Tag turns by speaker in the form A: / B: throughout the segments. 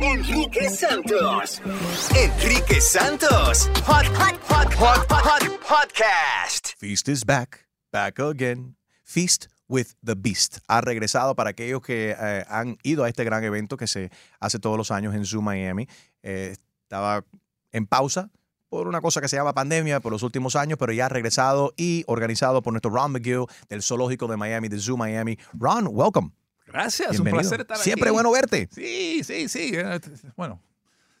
A: Enrique Santos. Enrique Santos. Hot, hot, hot, hot, hot, podcast.
B: Feast is back, back again. Feast with the Beast. Ha regresado para aquellos que eh, han ido a este gran evento que se hace todos los años en Zoo Miami. Eh, estaba en pausa por una cosa que se llama pandemia por los últimos años, pero ya ha regresado y organizado por nuestro Ron McGill del Zoológico de Miami, de Zoo Miami. Ron, welcome.
C: Gracias,
B: Bienvenido.
C: un placer estar
B: Siempre
C: aquí.
B: bueno verte.
C: Sí, sí, sí. eh, Bueno,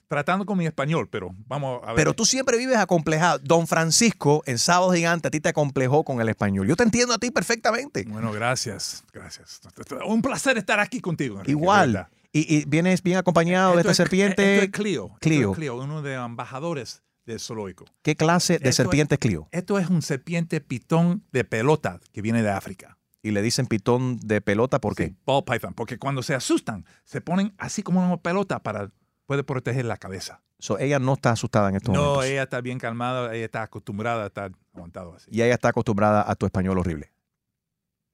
C: tratando con mi español, pero vamos a ver.
B: Pero tú siempre vives acomplejado. Don Francisco, en Sábado Gigante, a ti te acomplejó con el español. Yo te entiendo a ti perfectamente.
C: Bueno, gracias, gracias. Un placer estar aquí contigo. Enrique, de
B: Igual. Y, y vienes bien acompañado de esta
C: es-
B: serpiente.
C: Esto es Clio. esto es
B: Clio.
C: Uno de los embajadores del zoológico.
B: ¿Qué clase de
C: Esto
B: serpiente es Clio?
C: Esto es un serpiente pitón de pelota que viene de África.
B: Y le dicen pitón de pelota, ¿por qué?
C: Sí, ball python, porque cuando se asustan, se ponen así como una pelota para puede proteger la cabeza.
B: So, ella no está asustada en estos
C: No,
B: momentos.
C: ella está bien calmada, ella está acostumbrada a estar aguantado así.
B: Y ella está acostumbrada a tu español horrible.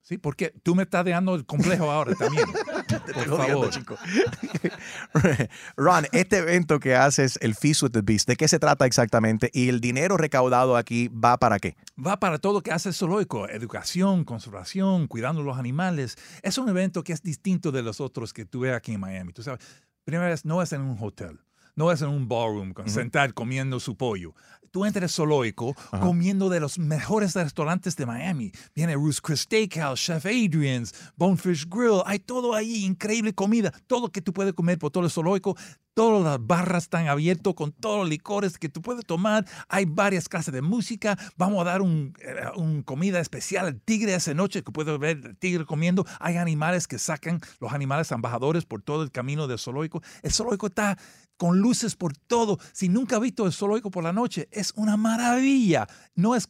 C: Sí, porque tú me estás dejando el complejo ahora también. Por favor.
B: Ron, este evento que haces, el Feast with the Beast, ¿de qué se trata exactamente? Y el dinero recaudado aquí va para qué?
C: Va para todo lo que hace el zoológico, educación, conservación, cuidando los animales. Es un evento que es distinto de los otros que tú ves aquí en Miami. Tú sabes, primera vez no es en un hotel, no es en un ballroom, con sentar comiendo su pollo. Tú entras al zoológico comiendo de los mejores restaurantes de Miami. Viene Ruth's Chris Steakhouse, Chef Adrian's, Bonefish Grill. Hay todo ahí, increíble comida. Todo que tú puedes comer por todo el zoológico. Todas las barras están abiertas con todos los licores que tú puedes tomar. Hay varias clases de música. Vamos a dar un, eh, un comida especial al tigre esa noche que puedes ver el tigre comiendo. Hay animales que sacan los animales embajadores por todo el camino del zoológico. El zoológico está con luces por todo. Si nunca has visto el zoológico por la noche, es una maravilla. No es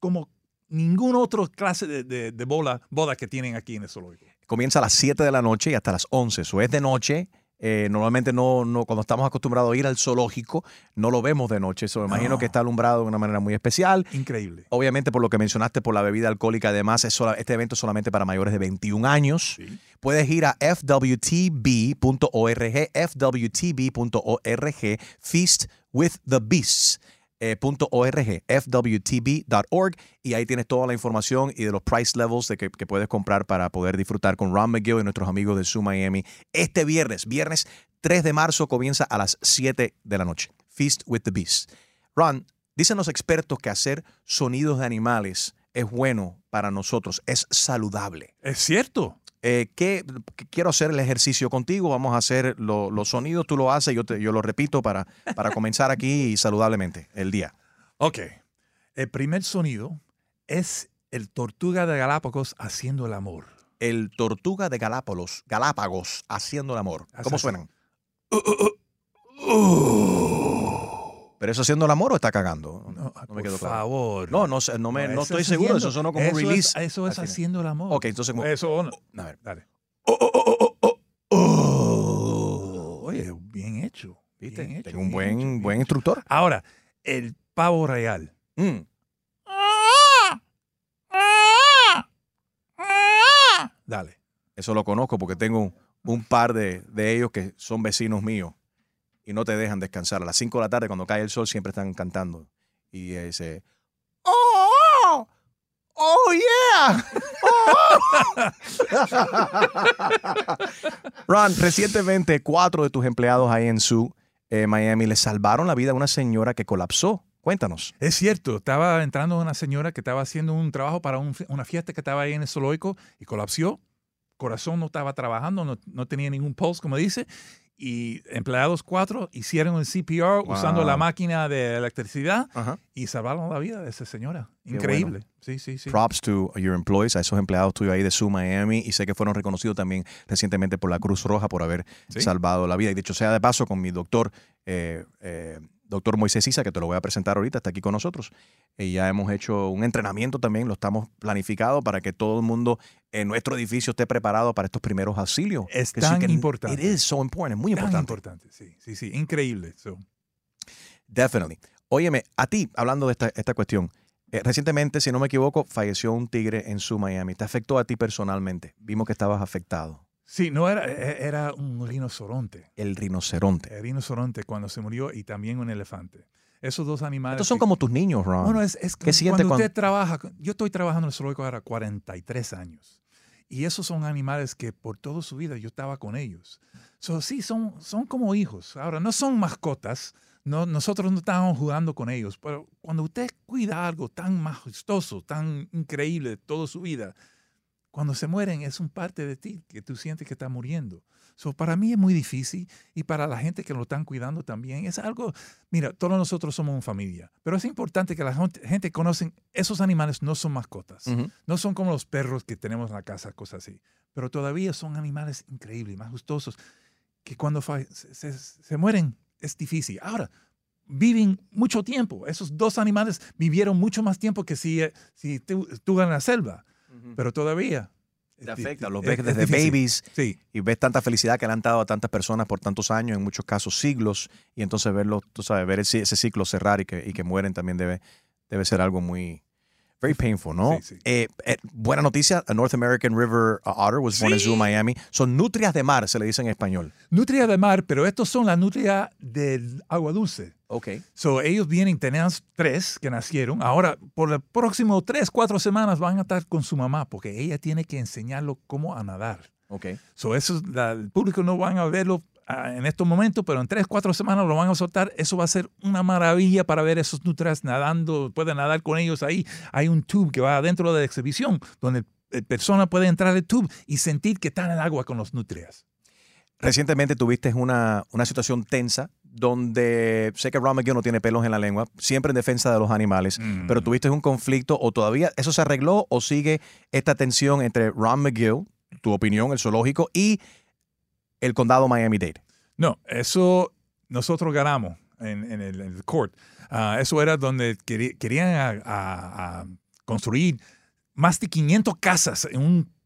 C: como ninguna otra clase de, de- de bola, boda que tienen aquí en el zoológico.
B: Comienza a las 7 de la noche y hasta las 11. Eso es de noche. Eh, normalmente no, no, cuando estamos acostumbrados a ir al zoológico, no lo vemos de noche. Eso me imagino
C: No.
B: que está alumbrado de una manera muy especial.
C: Increíble.
B: Obviamente, por lo que mencionaste, por la bebida alcohólica, además, es sola- este evento es solamente para mayores de 21 años. Puedes ir a fwtb.org, fwtb.org, Feast with the Beasts. Eh, .org, fwtb.org, y ahí tienes toda la información y de los price levels de que, que puedes comprar para poder disfrutar con Ron McGill y nuestros amigos de Zoo Miami. Este viernes, viernes 3 de marzo, comienza a las 7 de la noche. Feast with the Beast. Ron, dicen los expertos que hacer sonidos de animales es bueno para nosotros, es saludable.
C: Es cierto.
B: Eh, ¿qué- qué- quiero hacer el ejercicio contigo, vamos a hacer lo- los sonidos, tú lo haces, yo, te- yo lo repito para, para comenzar aquí saludablemente el día.
C: Ok. El primer sonido es el tortuga de Galápagos haciendo el amor.
B: El tortuga de Galápagos, Galápagos haciendo el amor. ¿Cómo suenan? ¿Pero eso haciendo el amor o está cagando? No, me
C: por
B: quedó claro.
C: favor.
B: No, no, sé, no, me, no estoy
C: es
B: seguro,
C: haciendo-
B: eso sonó como
C: eso
B: un
C: es-
B: release.
C: eso es haciendo el amor.
B: Ok, entonces
C: Eso, no.
B: A ver.
C: Dale.
B: Oh.
C: Oye, bien hecho.
B: ¿Viste?
C: bien hecho,
B: Tengo un buen,
C: hecho,
B: buen instructor.
C: Ahora, el pavo real.
B: Mm.
C: Dale.
B: Eso lo conozco porque tengo un, un par de, de ellos que son vecinos míos y no te dejan descansar. A las 5 de la tarde, cuando cae el sol, siempre están cantando. Y eh, dice, ¡Oh! ¡Oh, yeah! ¡Oh! Ron, recientemente cuatro de tus empleados ahí en su eh, Miami le salvaron la vida a una señora que colapsó. Cuéntanos.
C: Es cierto, estaba entrando una señora que estaba haciendo un trabajo para una fiesta que estaba ahí en el zoológico y colapsó. Corazón no estaba trabajando, no, no tenía ningún pulse, como dice. Y empleados cuatro hicieron el CPR usando la máquina de electricidad y salvaron la vida de esa señora. Increíble. Sí, sí, sí.
B: Props to your employees, a esos empleados tuyos ahí de Su Miami. Y sé que fueron reconocidos también recientemente por la Cruz Roja por haber
C: Sí.
B: salvado la vida. Y dicho sea de paso, con mi doctor, eh, eh, doctor Moisés Isa, que te lo voy a presentar ahorita, está aquí con nosotros. Y ya hemos hecho un entrenamiento también, lo estamos planificado para que todo el mundo en nuestro edificio esté preparado para estos primeros auxilios.
C: Es
B: Que sí
C: tan
B: que
C: importante.
B: It is so important, muy
C: Tan
B: importante.
C: importante, sí, sí, sí. Increíble. So,
B: Definitely. Óyeme, a ti, hablando de esta, esta cuestión, eh, recientemente, si no me equivoco, falleció un tigre en su Miami. ¿Te afectó a ti personalmente? Vimos que estabas afectado.
C: Sí, no era, e- era un rinoceronte.
B: El rinoceronte.
C: El rinoceronte cuando se murió y también un elefante. Esos dos animales.
B: Estos son
C: que-
B: como tus niños, Ron.
C: Bueno, es, es
B: ¿Qué
C: que cuando
B: cuando-
C: usted trabaja, yo estoy trabajando en el zoológico ahora 43 años. Y esos son animales que por toda su vida yo estaba con ellos. So, sí, son, son como hijos. Ahora, no son mascotas. No, nosotros no estábamos jugando con ellos. Pero cuando usted cuida algo tan majestuoso, tan increíble de toda su vida, cuando se mueren es un parte de ti que tú sientes que está muriendo. So, para mí es muy difícil y para la gente que lo están cuidando también es algo, mira, todos nosotros somos una familia, pero es importante que la gente, conozca, esos animales no son mascotas,
B: Ujú.
C: no son como los perros que tenemos en la casa, cosas así, pero todavía son animales increíbles, majestuosos, que cuando se, se- se mueren es difícil. Ahora, viven mucho tiempo, esos dos animales vivieron mucho más tiempo que si, eh, si tú estuvo en la selva, pero todavía...
B: Te afecta, los
C: es-
B: ves
C: es
B: desde babies
C: Sí.
B: y ves tanta felicidad que le han dado a tantas personas por tantos años, en muchos casos siglos, y entonces verlo, tú sabes, ver ese, ese ciclo cerrar y que, y que mueren también debe, debe ser algo muy, very painful, ¿no?
C: Sí, sí.
B: Eh, eh, buena noticia, a North American River uh, Otter was born in Zoo Miami. Son nutrias de mar, se le dice en español.
C: Nutria de mar, pero estos son las nutrias del agua dulce.
B: Ok.
C: So, ellos vienen, tenían tres que nacieron. Ahora, por los próximos tres, cuatro semanas van a estar con su mamá porque ella tiene que enseñarlo cómo a nadar.
B: Ok.
C: So, eso, es la- el público no van a verlo en estos momentos, pero en tres, cuatro semanas lo van a soltar. Eso va a ser una maravilla para ver esos nutrias nadando. Pueden nadar con ellos ahí. Hay un tube que va adentro de la exhibición donde la persona puede entrar al tube y sentir que está en el agua con los nutrias.
B: Recientemente tuviste una, una situación tensa donde sé que Ron McGill no tiene pelos en la lengua, siempre en defensa de los animales,
C: Mm.
B: pero tuviste un conflicto o todavía eso se arregló o sigue esta tensión entre Ron McGill, tu opinión, el zoológico, y el condado Miami-Dade.
C: No, eso nosotros ganamos en, el, court. Ah, eso era donde querían construir más de 500 casas en un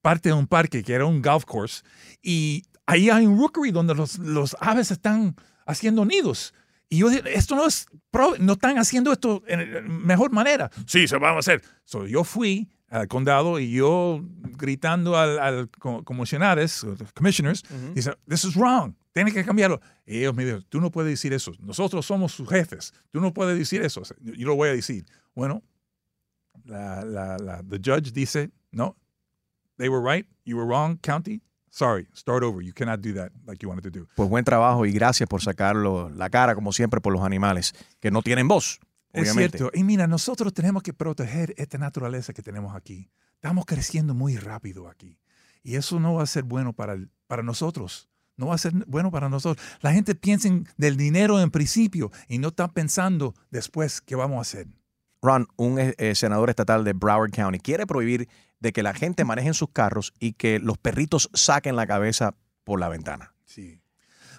C: parte de un parque que era un golf course. Y ahí hay un rookery donde los, los aves están haciendo nidos. Y yo esto no es, no están haciendo esto en mejor manera. Sí, se va a hacer. Yo fui al condado y yo gritando al, al co- comisionares, commissioners, dice, this is wrong. tiene que cambiarlo. Y ellos me dijeron, tú no puedes decir eso. Nosotros somos sus jefes. Tú no puedes decir eso. Yo lo voy a decir. Bueno, la, la, la, the judge dice, no, they were right, you were wrong, county. Sorry, start over. You cannot do that like you wanted to do.
B: Pues buen trabajo y gracias por sacarlo la cara, como siempre, por los animales que no tienen voz. Obviamente.
C: Es cierto. Y mira, nosotros tenemos que proteger esta naturaleza que tenemos aquí. Estamos creciendo muy rápido aquí. Y eso no va a ser bueno para, el, para nosotros. No va a ser bueno para nosotros. La gente piensa en del dinero en principio y no está pensando después qué vamos a hacer.
B: Ron, un eh, senador estatal de Broward County, quiere prohibir de que la gente maneje en sus carros y que los perritos saquen la cabeza por la ventana.
C: Sí.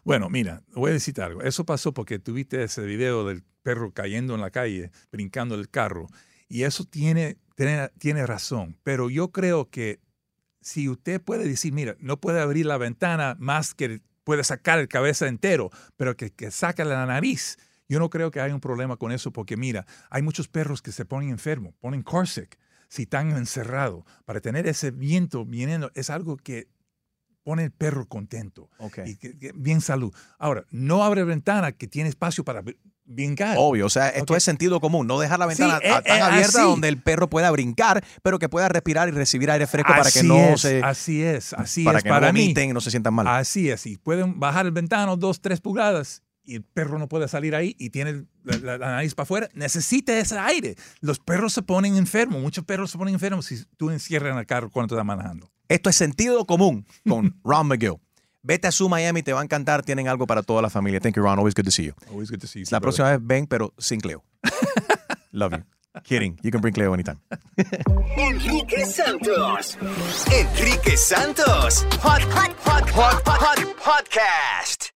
C: Bueno, mira, voy a decirte algo. Eso pasó porque tuviste ese video del perro cayendo en la calle, brincando el carro. Y eso tiene, tiene, tiene razón. Pero yo creo que si usted puede decir, mira, no puede abrir la ventana más que puede sacar el cabeza entero, pero que, que saque la nariz. Yo no creo que haya un problema con eso porque mira, hay muchos perros que se ponen enfermos, ponen sick si están encerrados. Para tener ese viento viniendo es algo que pone el perro contento y que, bien salud. Ahora, no abre ventana que tiene espacio para brincar.
B: Obvio, o sea, esto es sentido común, no dejar la ventana tan eh, eh, abierta donde el perro pueda brincar, pero que pueda respirar y recibir aire fresco para que no se
C: Así es, así
B: para
C: es
B: que no vomiten y no se sientan mal.
C: Así es, y pueden bajar el ventano dos, tres pulgadas y el perro no puede salir ahí y tiene la, nariz para afuera, necesita ese aire. Los perros se ponen enfermos, muchos perros se ponen enfermos si tú encierras el carro cuando estás manejando.
B: Esto es sentido común con Ron McGill. Vete a su Miami, te va a encantar. Tienen algo para toda la familia. Thank you, Ron. Always good to see you.
C: Always good to see you.
B: La próxima vez ven, pero sin Cleo. Love you. Kidding. You can bring Cleo anytime.
A: Enrique Santos. Enrique Santos. Hot, hot, hot, hot, hot, podcast.